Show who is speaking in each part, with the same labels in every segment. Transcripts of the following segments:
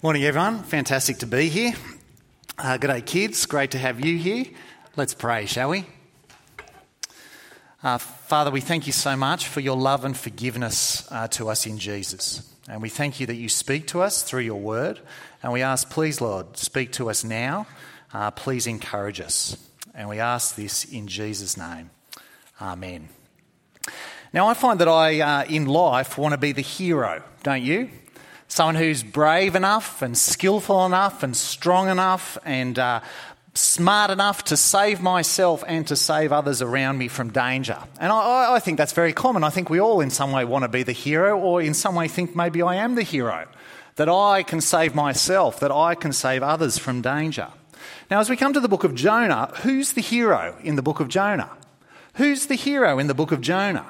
Speaker 1: Morning, everyone. Fantastic to be here. Uh, good day, kids. Great to have you here. Let's pray, shall we? Uh, Father, we thank you so much for your love and forgiveness uh, to us in Jesus. And we thank you that you speak to us through your word. And we ask, please, Lord, speak to us now. Uh, please encourage us. And we ask this in Jesus' name. Amen. Now, I find that I, uh, in life, want to be the hero, don't you? Someone who's brave enough and skillful enough and strong enough and uh, smart enough to save myself and to save others around me from danger. And I, I, think that's very common. I think we all, in some way, want to be the hero, or in some way, think maybe I am the hero. That I can save myself, that I can save others from danger. Now, as we come to the book of Jonah, who's the hero in the book of Jonah? Who's the hero in the book of Jonah?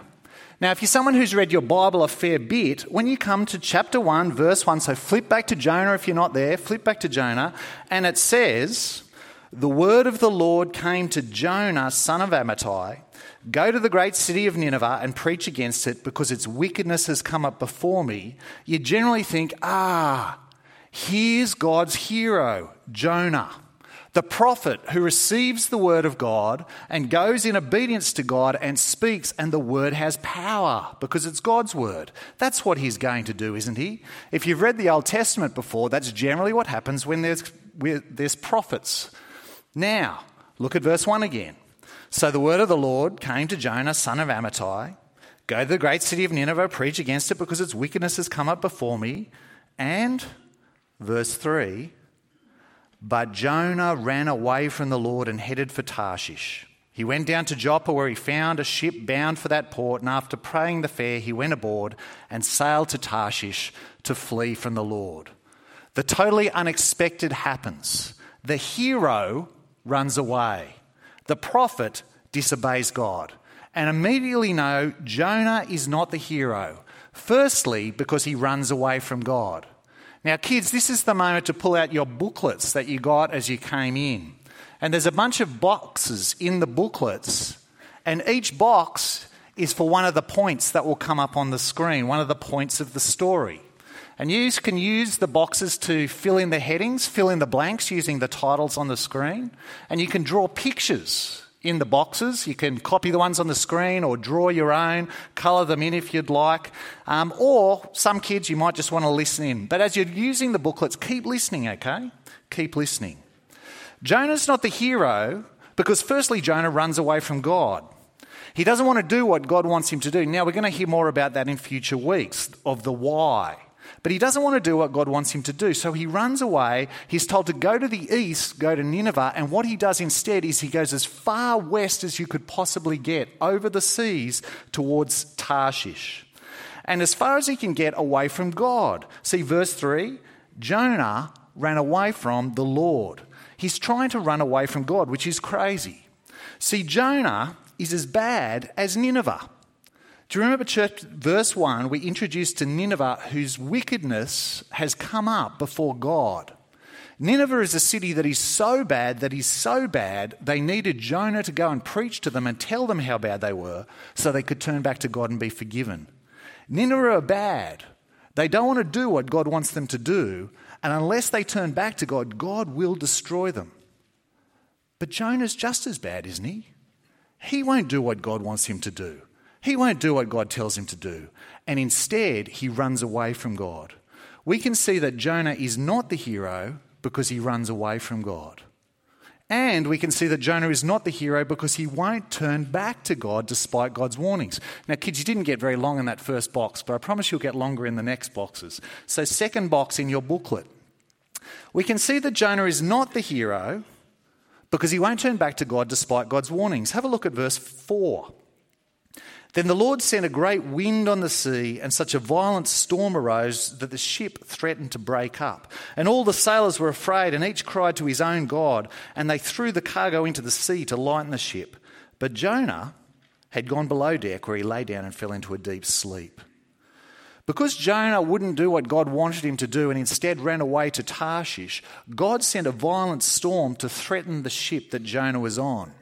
Speaker 1: Now, if you're someone who's read your Bible a fair bit, when you come to chapter 1, verse 1, so flip back to Jonah if you're not there, flip back to Jonah, and it says, The word of the Lord came to Jonah, son of Amittai Go to the great city of Nineveh and preach against it because its wickedness has come up before me. You generally think, ah, here's God's hero, Jonah the prophet who receives the word of God and goes in obedience to God and speaks, and the word has power because it's God's word. That's what he's going to do, isn't he? If you've read the Old Testament before, that's generally what happens when there's, when there's prophets. Now, look at verse 1 again. So the word of the Lord came to Jonah, son of Amittai Go to the great city of Nineveh, preach against it because its wickedness has come up before me. And, verse 3, but Jonah ran away from the Lord and headed for Tarshish. He went down to Joppa where he found a ship bound for that port, and after paying the fare, he went aboard and sailed to Tarshish to flee from the Lord. The totally unexpected happens. The hero runs away. The prophet disobeys God. And immediately know Jonah is not the hero. Firstly, because he runs away from God. Now, kids, this is the moment to pull out your booklets that you got as you came in. And there's a bunch of boxes in the booklets, and each box is for one of the points that will come up on the screen, one of the points of the story. And you can use the boxes to fill in the headings, fill in the blanks using the titles on the screen, and you can draw pictures in the boxes. You can copy the ones on the screen or draw your own, colour them in if you'd like. Um, or some kids, you might just want to listen in. But as you're using the booklets, keep listening, okay? Keep listening. Jonah's not the hero because, firstly, Jonah runs away from God. He doesn't want to do what God wants him to do. Now, we're going to hear more about that in future weeks of the why. But he doesn't want to do what God wants him to do. So he runs away. He's told to go to the east, go to Nineveh. And what he does instead is he goes as far west as you could possibly get, over the seas towards Tarshish. And as far as he can get away from God. See, verse 3 Jonah ran away from the Lord. He's trying to run away from God, which is crazy. See, Jonah is as bad as Nineveh. Do you remember, church, verse 1? We introduced to Nineveh whose wickedness has come up before God. Nineveh is a city that is so bad that is so bad they needed Jonah to go and preach to them and tell them how bad they were so they could turn back to God and be forgiven. Nineveh are bad. They don't want to do what God wants them to do, and unless they turn back to God, God will destroy them. But Jonah's just as bad, isn't he? He won't do what God wants him to do. He won't do what God tells him to do, and instead he runs away from God. We can see that Jonah is not the hero because he runs away from God. And we can see that Jonah is not the hero because he won't turn back to God despite God's warnings. Now, kids, you didn't get very long in that first box, but I promise you'll get longer in the next boxes. So, second box in your booklet. We can see that Jonah is not the hero because he won't turn back to God despite God's warnings. Have a look at verse 4. Then the Lord sent a great wind on the sea, and such a violent storm arose that the ship threatened to break up. And all the sailors were afraid, and each cried to his own God, and they threw the cargo into the sea to lighten the ship. But Jonah had gone below deck, where he lay down and fell into a deep sleep. Because Jonah wouldn't do what God wanted him to do and instead ran away to Tarshish, God sent a violent storm to threaten the ship that Jonah was on.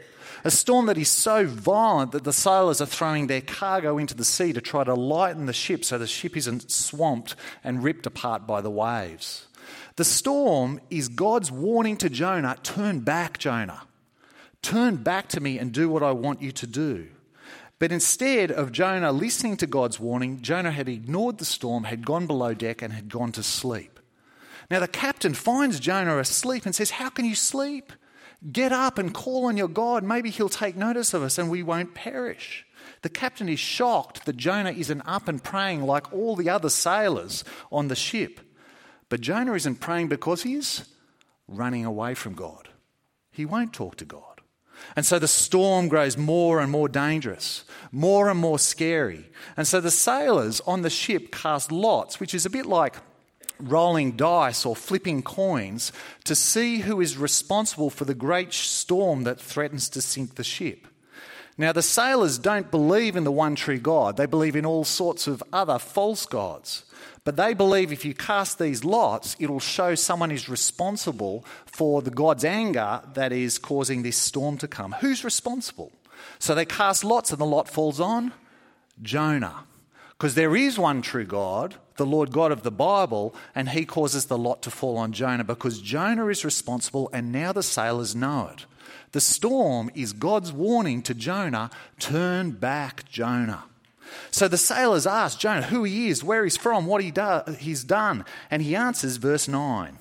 Speaker 1: A storm that is so violent that the sailors are throwing their cargo into the sea to try to lighten the ship so the ship isn't swamped and ripped apart by the waves. The storm is God's warning to Jonah turn back, Jonah. Turn back to me and do what I want you to do. But instead of Jonah listening to God's warning, Jonah had ignored the storm, had gone below deck, and had gone to sleep. Now the captain finds Jonah asleep and says, How can you sleep? Get up and call on your God. Maybe he'll take notice of us and we won't perish. The captain is shocked that Jonah isn't up and praying like all the other sailors on the ship. But Jonah isn't praying because he's running away from God. He won't talk to God. And so the storm grows more and more dangerous, more and more scary. And so the sailors on the ship cast lots, which is a bit like rolling dice or flipping coins to see who is responsible for the great storm that threatens to sink the ship. Now, the sailors don't believe in the one true God, they believe in all sorts of other false gods. But they believe if you cast these lots, it'll show someone is responsible for the God's anger that is causing this storm to come. Who's responsible? So they cast lots, and the lot falls on Jonah. Because there is one true God, the Lord God of the Bible, and he causes the lot to fall on Jonah because Jonah is responsible, and now the sailors know it. The storm is God's warning to Jonah turn back, Jonah. So the sailors ask Jonah who he is, where he's from, what he do, he's done. And he answers, verse 9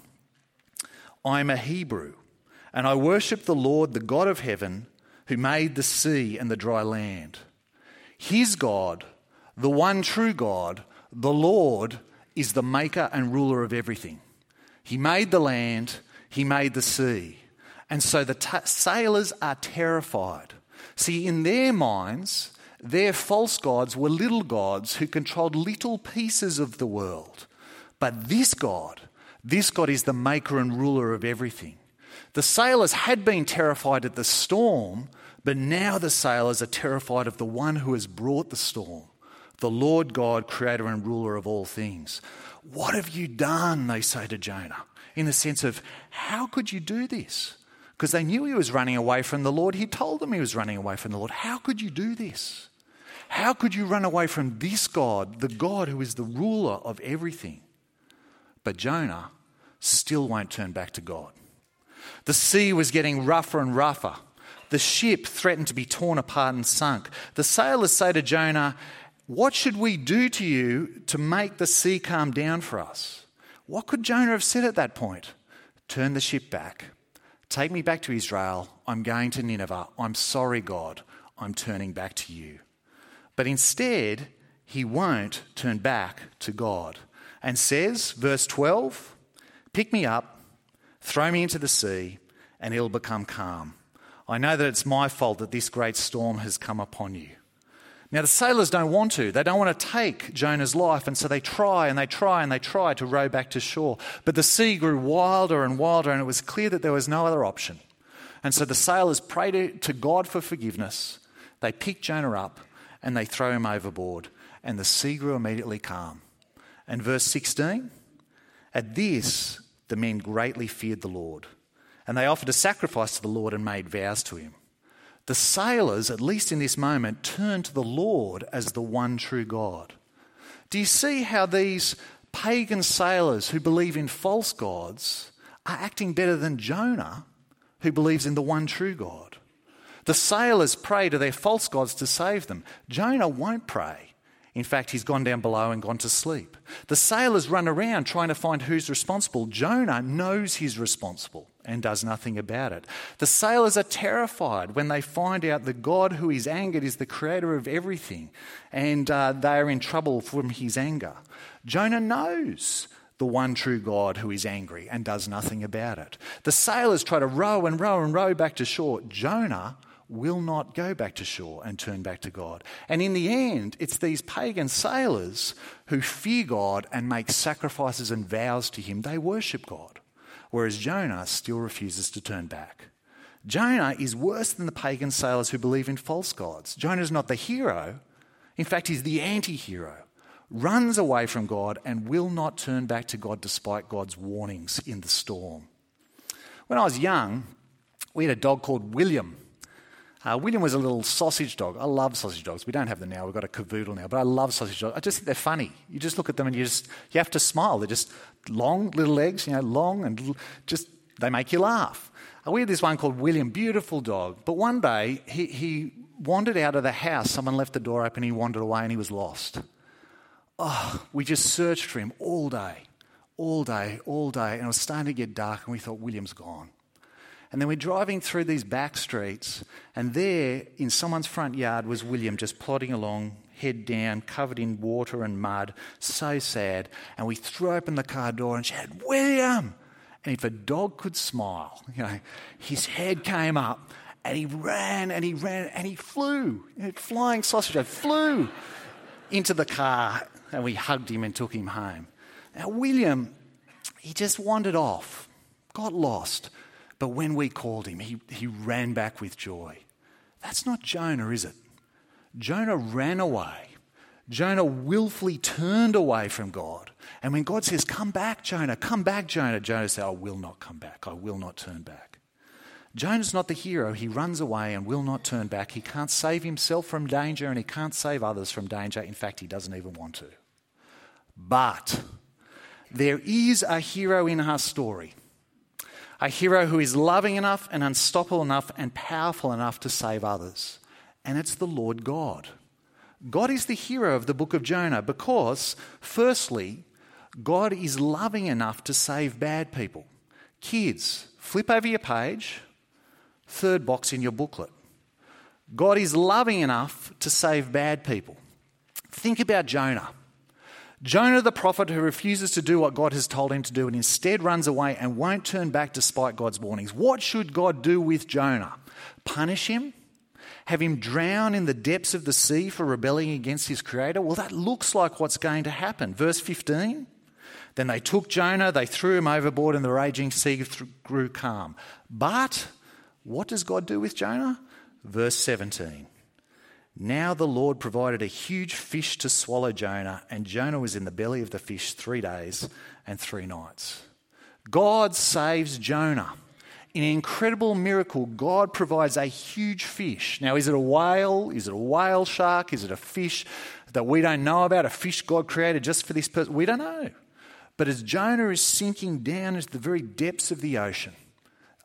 Speaker 1: I'm a Hebrew, and I worship the Lord, the God of heaven, who made the sea and the dry land. His God, the one true God, the Lord, is the maker and ruler of everything. He made the land, he made the sea. And so the t- sailors are terrified. See, in their minds, their false gods were little gods who controlled little pieces of the world. But this God, this God is the maker and ruler of everything. The sailors had been terrified at the storm, but now the sailors are terrified of the one who has brought the storm, the Lord God, creator and ruler of all things. What have you done? They say to Jonah, in the sense of, how could you do this? Because they knew he was running away from the Lord. He told them he was running away from the Lord. How could you do this? How could you run away from this God, the God who is the ruler of everything? But Jonah still won't turn back to God. The sea was getting rougher and rougher. The ship threatened to be torn apart and sunk. The sailors say to Jonah, What should we do to you to make the sea calm down for us? What could Jonah have said at that point? Turn the ship back. Take me back to Israel. I'm going to Nineveh. I'm sorry, God. I'm turning back to you. But instead, he won't turn back to God and says, verse 12, Pick me up, throw me into the sea, and it'll become calm. I know that it's my fault that this great storm has come upon you. Now, the sailors don't want to. They don't want to take Jonah's life, and so they try and they try and they try to row back to shore. But the sea grew wilder and wilder, and it was clear that there was no other option. And so the sailors prayed to God for forgiveness. They picked Jonah up, and they throw him overboard, and the sea grew immediately calm. And verse 16 At this, the men greatly feared the Lord, and they offered a sacrifice to the Lord and made vows to him. The sailors, at least in this moment, turn to the Lord as the one true God. Do you see how these pagan sailors who believe in false gods are acting better than Jonah, who believes in the one true God? The sailors pray to their false gods to save them. Jonah won't pray. In fact, he's gone down below and gone to sleep. The sailors run around trying to find who's responsible. Jonah knows he's responsible and does nothing about it. The sailors are terrified when they find out the God who is angered is the creator of everything and uh, they are in trouble from his anger. Jonah knows the one true God who is angry and does nothing about it. The sailors try to row and row and row back to shore. Jonah will not go back to shore and turn back to God. And in the end, it's these pagan sailors who fear God and make sacrifices and vows to Him. They worship God, whereas Jonah still refuses to turn back. Jonah is worse than the pagan sailors who believe in false gods. Jonah is not the hero, in fact, he's the anti hero. Runs away from God and will not turn back to God despite God's warnings in the storm. When I was young, we had a dog called William. Uh, William was a little sausage dog. I love sausage dogs. We don't have them now. We've got a cavoodle now, but I love sausage dogs. I just think they're funny. You just look at them and you just you have to smile. They're just long little legs, you know, long and just they make you laugh. Uh, we had this one called William, beautiful dog. But one day he, he wandered out of the house. Someone left the door open. He wandered away and he was lost. Oh, we just searched for him all day, all day, all day, and it was starting to get dark. And we thought William's gone. And then we're driving through these back streets, and there in someone's front yard was William just plodding along, head down, covered in water and mud, so sad. And we threw open the car door and shouted, William! And if a dog could smile, you know, his head came up and he ran and he ran and he flew, flying sausage, flew into the car and we hugged him and took him home. Now, William, he just wandered off, got lost, but when we called him, he, he ran back with joy. That's not Jonah, is it? Jonah ran away. Jonah willfully turned away from God. And when God says, Come back, Jonah, come back, Jonah, Jonah said, I will not come back. I will not turn back. Jonah's not the hero. He runs away and will not turn back. He can't save himself from danger and he can't save others from danger. In fact, he doesn't even want to. But there is a hero in our story a hero who is loving enough and unstoppable enough and powerful enough to save others. And it's the Lord God. God is the hero of the book of Jonah because, firstly, God is loving enough to save bad people. Kids, flip over your page, third box in your booklet. God is loving enough to save bad people. Think about Jonah. Jonah, the prophet who refuses to do what God has told him to do and instead runs away and won't turn back despite God's warnings. What should God do with Jonah? Punish him? Have him drown in the depths of the sea for rebelling against his creator? Well, that looks like what's going to happen. Verse 15 Then they took Jonah, they threw him overboard, and the raging sea grew calm. But what does God do with Jonah? Verse 17 now the Lord provided a huge fish to swallow Jonah, and Jonah was in the belly of the fish three days and three nights. God saves Jonah. In an incredible miracle, God provides a huge fish. Now, is it a whale? Is it a whale shark? Is it a fish that we don't know about? A fish God created just for this person? We don't know. But as Jonah is sinking down into the very depths of the ocean,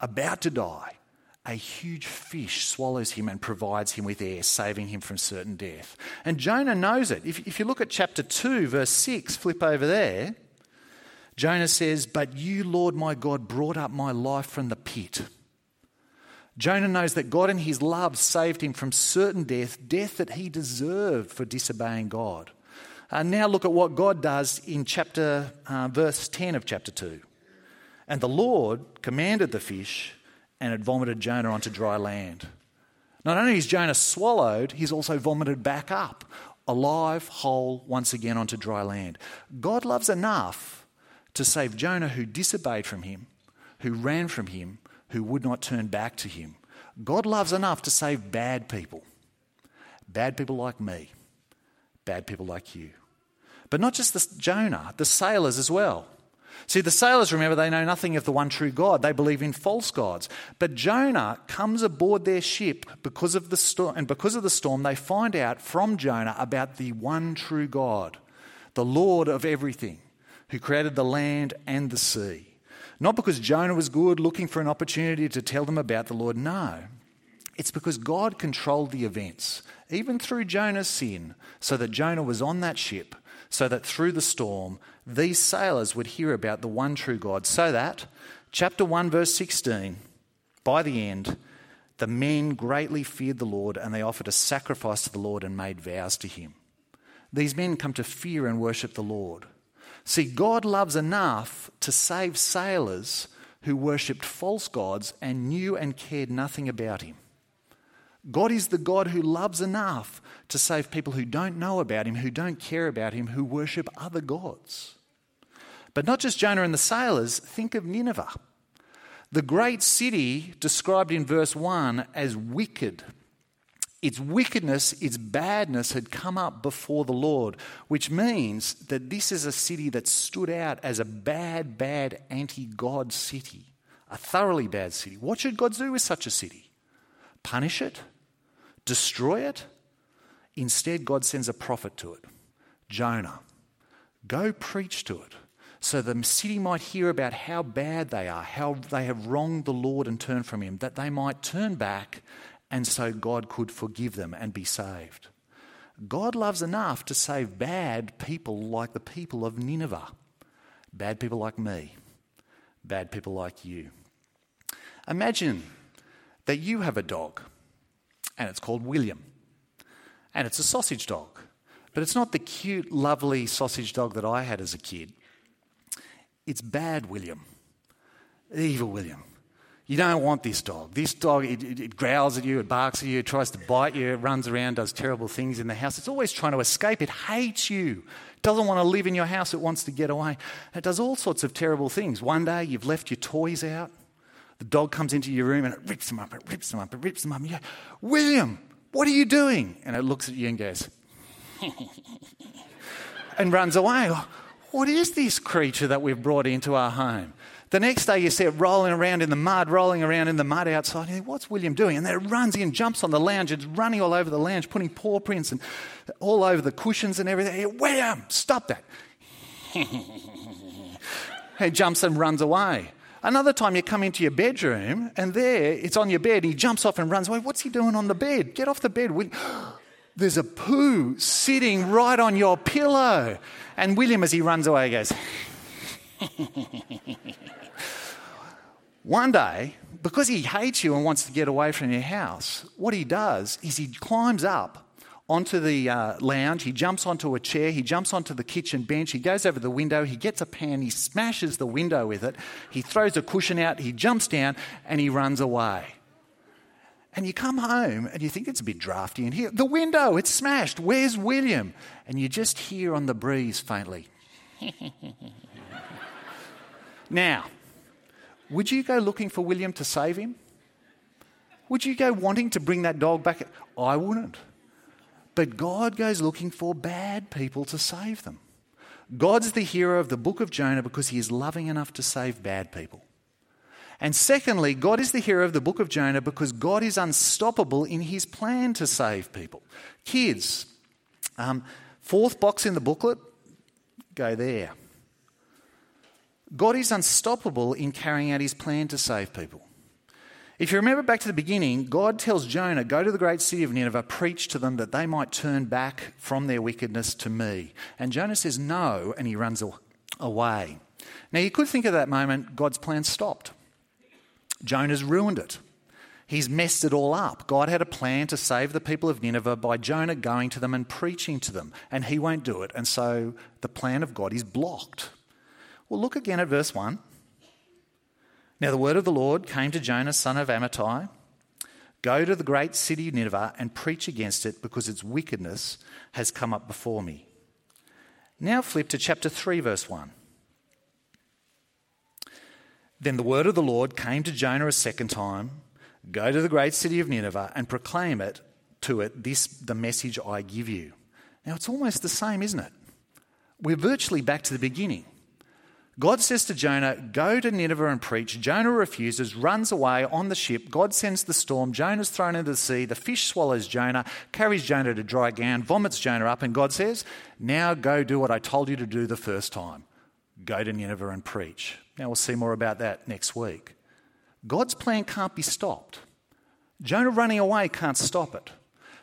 Speaker 1: about to die, a huge fish swallows him and provides him with air, saving him from certain death. And Jonah knows it. If, if you look at chapter 2, verse 6, flip over there, Jonah says, But you, Lord my God, brought up my life from the pit. Jonah knows that God in his love saved him from certain death, death that he deserved for disobeying God. Uh, now look at what God does in chapter uh, verse 10 of chapter 2. And the Lord commanded the fish and had vomited Jonah onto dry land. Not only is Jonah swallowed, he's also vomited back up, alive, whole, once again onto dry land. God loves enough to save Jonah, who disobeyed from him, who ran from him, who would not turn back to him. God loves enough to save bad people. Bad people like me, bad people like you. But not just the Jonah, the sailors as well. See, the sailors, remember, they know nothing of the one true God. They believe in false gods. But Jonah comes aboard their ship because of the storm, and because of the storm, they find out from Jonah about the one true God, the Lord of everything, who created the land and the sea. Not because Jonah was good, looking for an opportunity to tell them about the Lord. No. It's because God controlled the events, even through Jonah's sin, so that Jonah was on that ship so that through the storm, these sailors would hear about the one true God, so that, chapter 1, verse 16, by the end, the men greatly feared the Lord and they offered a sacrifice to the Lord and made vows to him. These men come to fear and worship the Lord. See, God loves enough to save sailors who worshipped false gods and knew and cared nothing about him. God is the God who loves enough to save people who don't know about him, who don't care about him, who worship other gods. But not just Jonah and the sailors, think of Nineveh. The great city described in verse 1 as wicked. Its wickedness, its badness had come up before the Lord, which means that this is a city that stood out as a bad, bad anti God city, a thoroughly bad city. What should God do with such a city? Punish it? destroy it. Instead, God sends a prophet to it, Jonah. Go preach to it so the city might hear about how bad they are, how they have wronged the Lord and turned from Him, that they might turn back and so God could forgive them and be saved. God loves enough to save bad people like the people of Nineveh, bad people like me, bad people like you. Imagine that you have a dog and it's called William and it's a sausage dog. But it's not the cute, lovely sausage dog that I had as a kid. It's bad William, evil William. You don't want this dog. This dog, it, it, it, growls at you, it barks at you, it tries to bite you, it runs around, does terrible things in the house. It's always trying to escape. It hates you. It doesn't want to live in your house, it wants to get away. It does all sorts of terrible things. One day you've left your toys out, the dog comes into your room and it rips them up, it rips them up, it rips them up. And you go, William, what are you doing? And it looks at you and goes, and runs away. What is this creature that we've brought into our home? The next day you see it rolling around in the mud, rolling around in the mud outside. What's William doing? And then it runs in, jumps on the lounge, it's running all over the lounge, putting paw prints and all over the cushions and everything. William, stop that. he jumps and runs away. Another time you come into your bedroom and there it's on your bed. He jumps off and runs away. What's he doing on the bed? Get off the bed. There's a poo sitting right on your pillow. And William, as he runs away, goes, One day, because he hates you and wants to get away from your house, what he does is he climbs up onto the uh, lounge, he jumps onto a chair, he jumps onto the kitchen bench, he goes over the window, he gets a pan, he smashes the window with it, he throws a cushion out, he jumps down, and he runs away. And you come home and you think it's a bit drafty in here. The window, it's smashed. Where's William? And you just hear on the breeze faintly. now, would you go looking for William to save him? Would you go wanting to bring that dog back? I wouldn't. But God goes looking for bad people to save them. God's the hero of the book of Jonah because he is loving enough to save bad people. And secondly, God is the hero of the book of Jonah because God is unstoppable in his plan to save people. Kids, um, fourth box in the booklet, go there. God is unstoppable in carrying out his plan to save people. If you remember back to the beginning, God tells Jonah, Go to the great city of Nineveh, preach to them that they might turn back from their wickedness to me. And Jonah says no, and he runs away. Now, you could think at that moment, God's plan stopped. Jonah's ruined it. He's messed it all up. God had a plan to save the people of Nineveh by Jonah going to them and preaching to them, and he won't do it. And so the plan of God is blocked. Well, look again at verse 1. Now the word of the Lord came to Jonah, son of Amittai Go to the great city of Nineveh and preach against it because its wickedness has come up before me. Now flip to chapter 3, verse 1. Then the word of the Lord came to Jonah a second time Go to the great city of Nineveh and proclaim it to it this the message I give you. Now it's almost the same, isn't it? We're virtually back to the beginning. God says to Jonah, Go to Nineveh and preach. Jonah refuses, runs away on the ship. God sends the storm. Jonah's thrown into the sea. The fish swallows Jonah, carries Jonah to dry ground, vomits Jonah up. And God says, Now go do what I told you to do the first time go to Nineveh and preach. Now we'll see more about that next week. God's plan can't be stopped. Jonah running away can't stop it.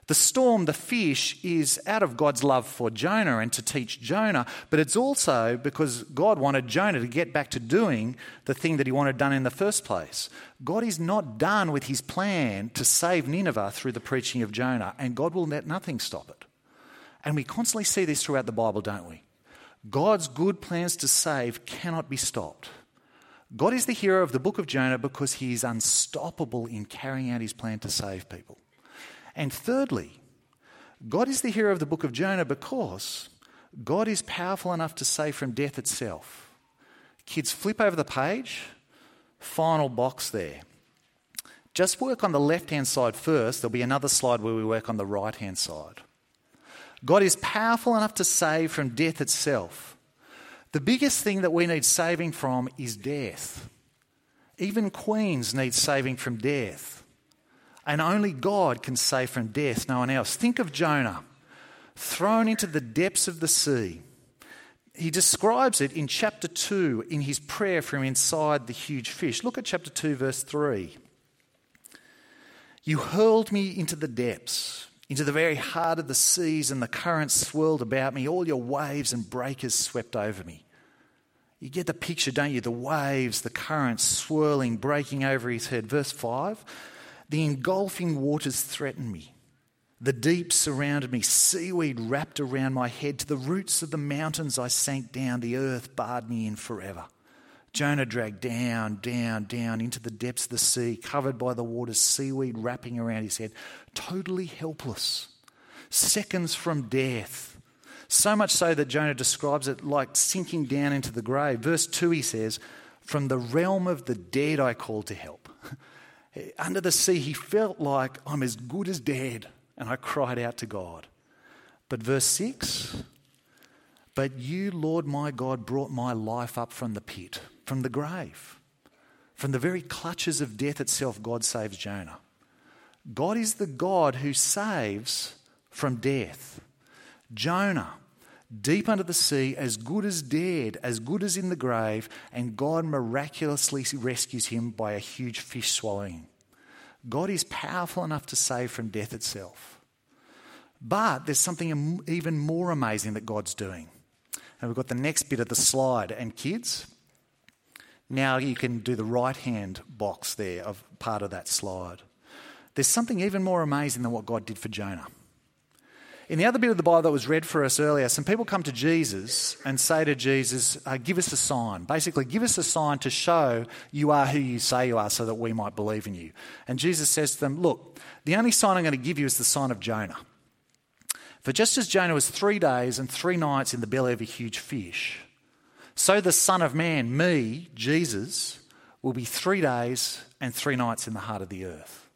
Speaker 1: The storm, the fish, is out of God's love for Jonah and to teach Jonah, but it's also because God wanted Jonah to get back to doing the thing that he wanted done in the first place. God is not done with his plan to save Nineveh through the preaching of Jonah, and God will let nothing stop it. And we constantly see this throughout the Bible, don't we? God's good plans to save cannot be stopped. God is the hero of the book of Jonah because he is unstoppable in carrying out his plan to save people. And thirdly, God is the hero of the book of Jonah because God is powerful enough to save from death itself. Kids, flip over the page, final box there. Just work on the left hand side first. There'll be another slide where we work on the right hand side. God is powerful enough to save from death itself. The biggest thing that we need saving from is death. Even queens need saving from death. And only God can save from death, no one else. Think of Jonah, thrown into the depths of the sea. He describes it in chapter 2 in his prayer from inside the huge fish. Look at chapter 2, verse 3. You hurled me into the depths, into the very heart of the seas, and the currents swirled about me. All your waves and breakers swept over me. You get the picture, don't you? The waves, the currents swirling, breaking over his head. Verse 5 The engulfing waters threatened me. The deep surrounded me. Seaweed wrapped around my head. To the roots of the mountains I sank down. The earth barred me in forever. Jonah dragged down, down, down into the depths of the sea, covered by the waters, seaweed wrapping around his head, totally helpless, seconds from death. So much so that Jonah describes it like sinking down into the grave. Verse 2, he says, From the realm of the dead I called to help. Under the sea, he felt like I'm as good as dead, and I cried out to God. But verse 6, But you, Lord my God, brought my life up from the pit, from the grave. From the very clutches of death itself, God saves Jonah. God is the God who saves from death. Jonah, deep under the sea, as good as dead, as good as in the grave, and God miraculously rescues him by a huge fish swallowing. God is powerful enough to save from death itself. But there's something even more amazing that God's doing. And we've got the next bit of the slide. And kids, now you can do the right hand box there of part of that slide. There's something even more amazing than what God did for Jonah. In the other bit of the Bible that was read for us earlier, some people come to Jesus and say to Jesus, uh, Give us a sign. Basically, give us a sign to show you are who you say you are so that we might believe in you. And Jesus says to them, Look, the only sign I'm going to give you is the sign of Jonah. For just as Jonah was three days and three nights in the belly of a huge fish, so the Son of Man, me, Jesus, will be three days and three nights in the heart of the earth.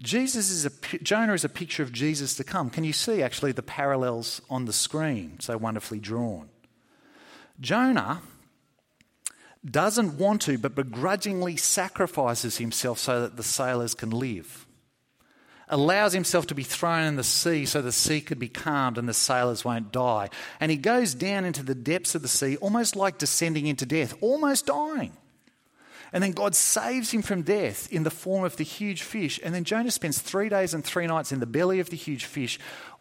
Speaker 1: Jesus is a, Jonah is a picture of Jesus to come. Can you see actually the parallels on the screen so wonderfully drawn? Jonah doesn't want to, but begrudgingly sacrifices himself so that the sailors can live. Allows himself to be thrown in the sea so the sea could be calmed and the sailors won't die. And he goes down into the depths of the sea, almost like descending into death, almost dying. And then God saves him from death in the form of the huge fish. And then Jonah spends three days and three nights in the belly of the huge fish,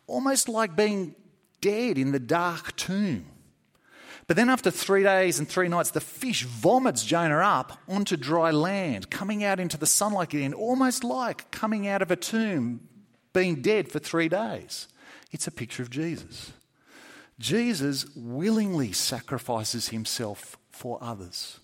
Speaker 1: almost like being dead in the dark tomb. But then, after three days and three nights, the fish vomits Jonah up onto dry land, coming out into the sunlight again, almost like coming out of a tomb, being dead for three days. It's a picture of Jesus. Jesus willingly sacrifices himself for others.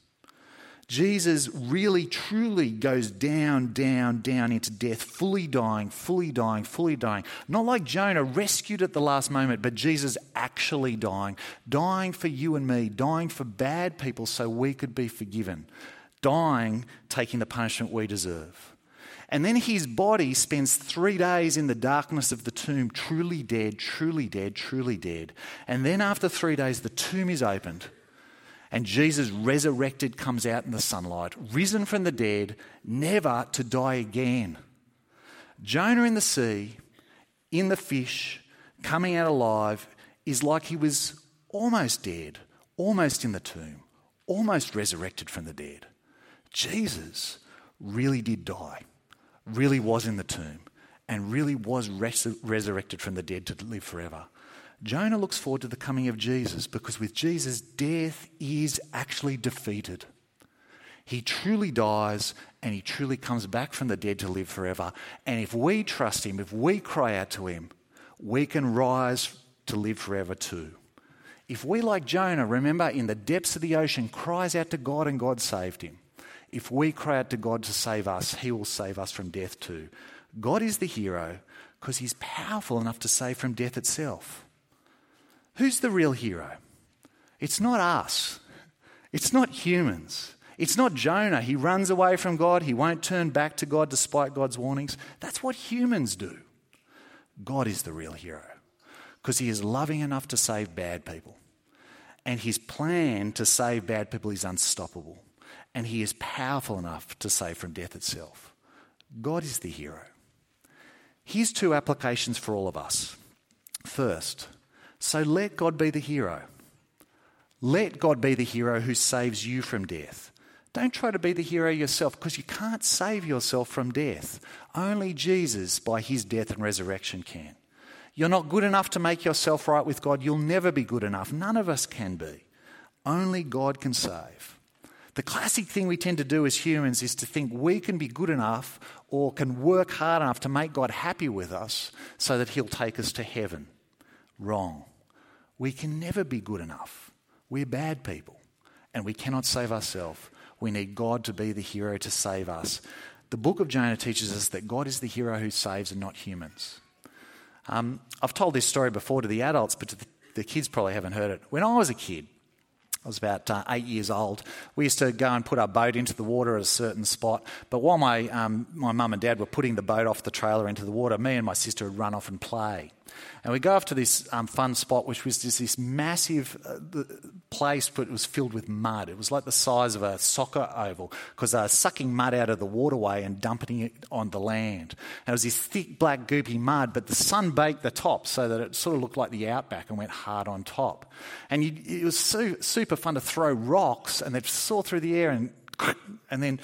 Speaker 1: Jesus really, truly goes down, down, down into death, fully dying, fully dying, fully dying. Not like Jonah, rescued at the last moment, but Jesus actually dying, dying for you and me, dying for bad people so we could be forgiven, dying, taking the punishment we deserve. And then his body spends three days in the darkness of the tomb, truly dead, truly dead, truly dead. And then after three days, the tomb is opened and Jesus, resurrected, comes out in the sunlight, risen from the dead, never to die again. Jonah in the sea, in the fish, coming out alive, is like he was almost dead, almost in the tomb, almost resurrected from the dead. Jesus really did die, really was in the tomb, and really was res- resurrected from the dead to live forever. Jonah looks forward to the coming of Jesus because with Jesus, death is actually defeated. He truly dies and he truly comes back from the dead to live forever. And if we trust him, if we cry out to him, we can rise to live forever too. If we, like Jonah, remember in the depths of the ocean, cries out to God and God saved him, if we cry out to God to save us, he will save us from death too. God is the hero because he's powerful enough to save from death itself. Who's the real hero? It's not us. It's not humans. It's not Jonah. He runs away from God. He won't turn back to God despite God's warnings. That's what humans do. God is the real hero because he is loving enough to save bad people. And his plan to save bad people is unstoppable. And he is powerful enough to save from death itself. God is the hero. Here's two applications for all of us. First, so let God be the hero. Let God be the hero who saves you from death. Don't try to be the hero yourself because you can't save yourself from death. Only Jesus, by his death and resurrection, can. You're not good enough to make yourself right with God. You'll never be good enough. None of us can be. Only God can save. The classic thing we tend to do as humans is to think we can be good enough or can work hard enough to make God happy with us so that He'll take us to heaven. Wrong. We can never be good enough. We're bad people and we cannot save ourselves. We need God to be the hero to save us. The book of Jonah teaches us that God is the hero who saves and not humans. Um, I've told this story before to the adults, but the, the kids probably haven't heard it. When I was a kid, I was about uh, eight years old. We used to go and put our boat into the water at a certain spot. But while my um, my mum and dad were putting the boat off the trailer into the water, me and my sister would run off and play. And we go off to this um, fun spot, which was just this massive uh, place, but it was filled with mud. It was like the size of a soccer oval because they were sucking mud out of the waterway and dumping it on the land. And it was this thick, black, goopy mud, but the sun baked the top so that it sort of looked like the outback and went hard on top. And you, it was so, super fun to throw rocks, and they'd soar through the air and and then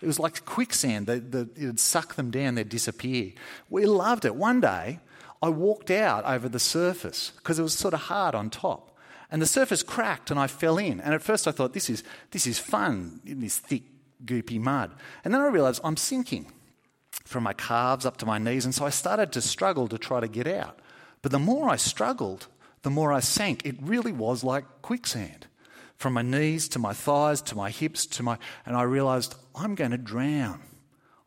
Speaker 1: it was like quicksand. The, it would suck them down, they'd disappear. We loved it. One day, I walked out over the surface because it was sort of hard on top. And the surface cracked and I fell in. And at first I thought, this is, this is fun in this thick, goopy mud. And then I realised I'm sinking from my calves up to my knees. And so I started to struggle to try to get out. But the more I struggled, the more I sank. It really was like quicksand. From my knees to my thighs to my hips to my. And I realised I'm going to drown.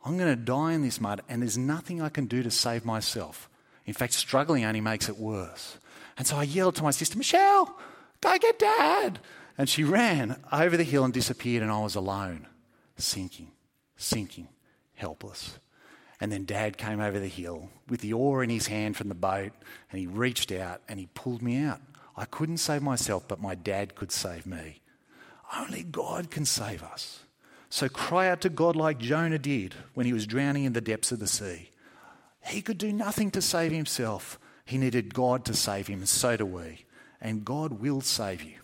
Speaker 1: I'm going to die in this mud, and there's nothing I can do to save myself. In fact, struggling only makes it worse. And so I yelled to my sister, Michelle, go get dad. And she ran over the hill and disappeared, and I was alone, sinking, sinking, helpless. And then dad came over the hill with the oar in his hand from the boat, and he reached out and he pulled me out. I couldn't save myself, but my dad could save me. Only God can save us. So cry out to God like Jonah did when he was drowning in the depths of the sea. He could do nothing to save himself. He needed God to save him, and so do we. And God will save you.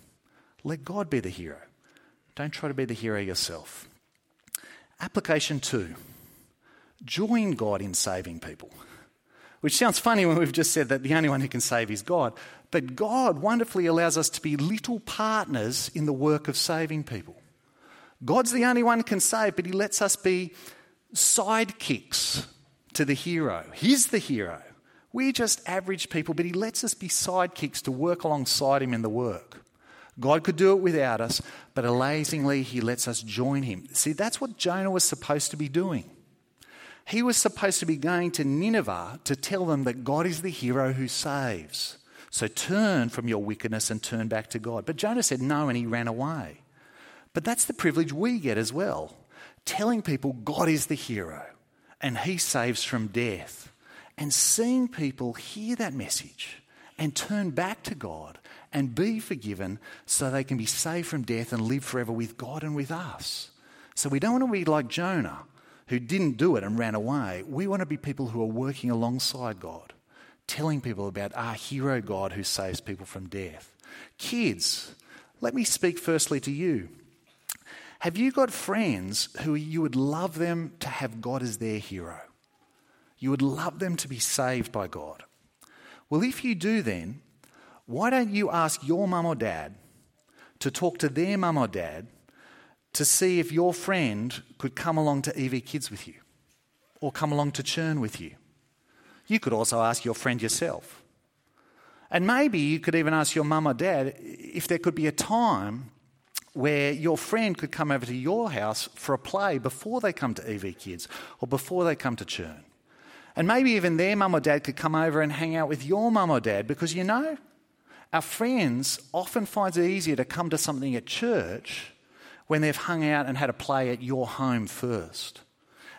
Speaker 1: Let God be the hero. Don't try to be the hero yourself. Application two join God in saving people. Which sounds funny when we've just said that the only one who can save is God. But God wonderfully allows us to be little partners in the work of saving people. God's the only one who can save, but He lets us be sidekicks to the hero. He's the hero. We're just average people, but he lets us be sidekicks to work alongside him in the work. God could do it without us, but amazingly, he lets us join him. See, that's what Jonah was supposed to be doing. He was supposed to be going to Nineveh to tell them that God is the hero who saves. So turn from your wickedness and turn back to God. But Jonah said no and he ran away. But that's the privilege we get as well telling people God is the hero and he saves from death. And seeing people hear that message and turn back to God and be forgiven so they can be saved from death and live forever with God and with us. So we don't want to be like Jonah, who didn't do it and ran away. We want to be people who are working alongside God, telling people about our hero God who saves people from death. Kids, let me speak firstly to you. Have you got friends who you would love them to have God as their hero? You would love them to be saved by God. Well, if you do, then why don't you ask your mum or dad to talk to their mum or dad to see if your friend could come along to EV Kids with you or come along to Churn with you? You could also ask your friend yourself. And maybe you could even ask your mum or dad if there could be a time where your friend could come over to your house for a play before they come to EV Kids or before they come to Churn. And maybe even their mum or dad could come over and hang out with your mum or dad because you know, our friends often find it easier to come to something at church when they've hung out and had a play at your home first.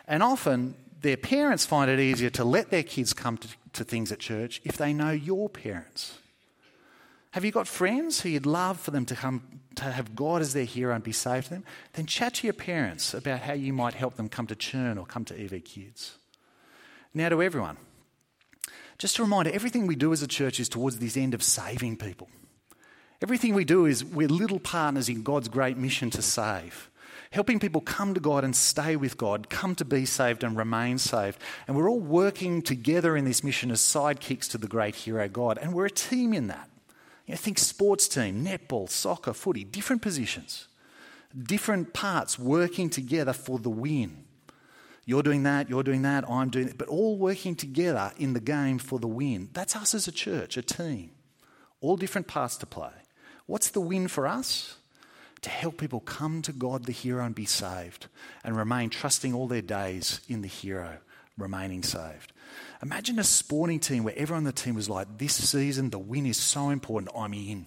Speaker 1: And often their parents find it easier to let their kids come to, to things at church if they know your parents. Have you got friends who you'd love for them to come to have God as their hero and be saved to them? Then chat to your parents about how you might help them come to Churn or come to EV Kids. Now, to everyone, just a reminder everything we do as a church is towards this end of saving people. Everything we do is we're little partners in God's great mission to save helping people come to God and stay with God, come to be saved and remain saved. And we're all working together in this mission as sidekicks to the great hero God. And we're a team in that. You know, think sports team, netball, soccer, footy, different positions, different parts working together for the win. You're doing that, you're doing that, I'm doing it, but all working together in the game for the win. That's us as a church, a team. All different parts to play. What's the win for us? to help people come to God, the hero, and be saved and remain trusting all their days in the hero, remaining saved. Imagine a sporting team where everyone on the team was like, This season, the win is so important, I'm in,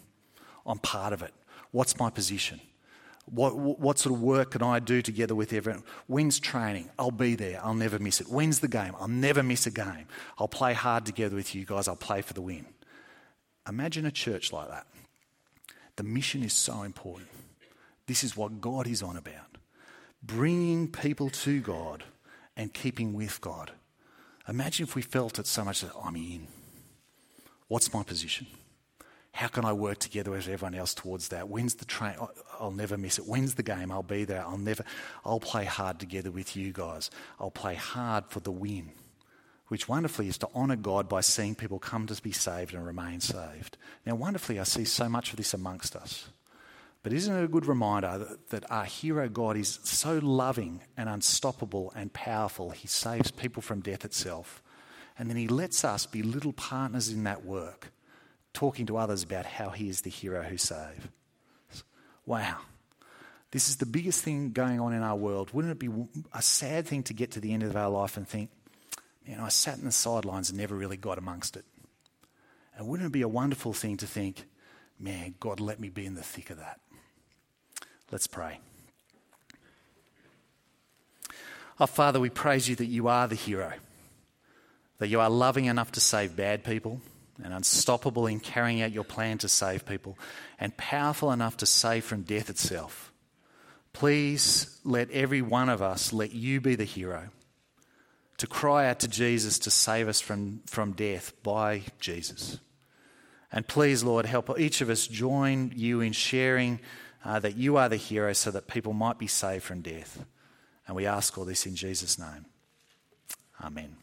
Speaker 1: I'm part of it. What's my position? What, what sort of work can I do together with everyone? When's training? I'll be there. I'll never miss it. When's the game? I'll never miss a game. I'll play hard together with you guys. I'll play for the win. Imagine a church like that. The mission is so important. This is what God is on about bringing people to God and keeping with God. Imagine if we felt it so much that oh, I'm in. What's my position? How can I work together with everyone else towards that? When's the train? I'll never miss it. When's the game? I'll be there. I'll never. I'll play hard together with you guys. I'll play hard for the win, which wonderfully is to honour God by seeing people come to be saved and remain saved. Now, wonderfully, I see so much of this amongst us. But isn't it a good reminder that, that our hero God is so loving and unstoppable and powerful? He saves people from death itself. And then he lets us be little partners in that work, talking to others about how he is the hero who saves. Wow. This is the biggest thing going on in our world. Wouldn't it be a sad thing to get to the end of our life and think, man, I sat in the sidelines and never really got amongst it? And wouldn't it be a wonderful thing to think, man, God, let me be in the thick of that? Let's pray. Our Father, we praise you that you are the hero, that you are loving enough to save bad people and unstoppable in carrying out your plan to save people and powerful enough to save from death itself. Please let every one of us let you be the hero, to cry out to Jesus to save us from, from death by Jesus. And please, Lord, help each of us join you in sharing uh, that you are the hero so that people might be saved from death. And we ask all this in Jesus' name. Amen.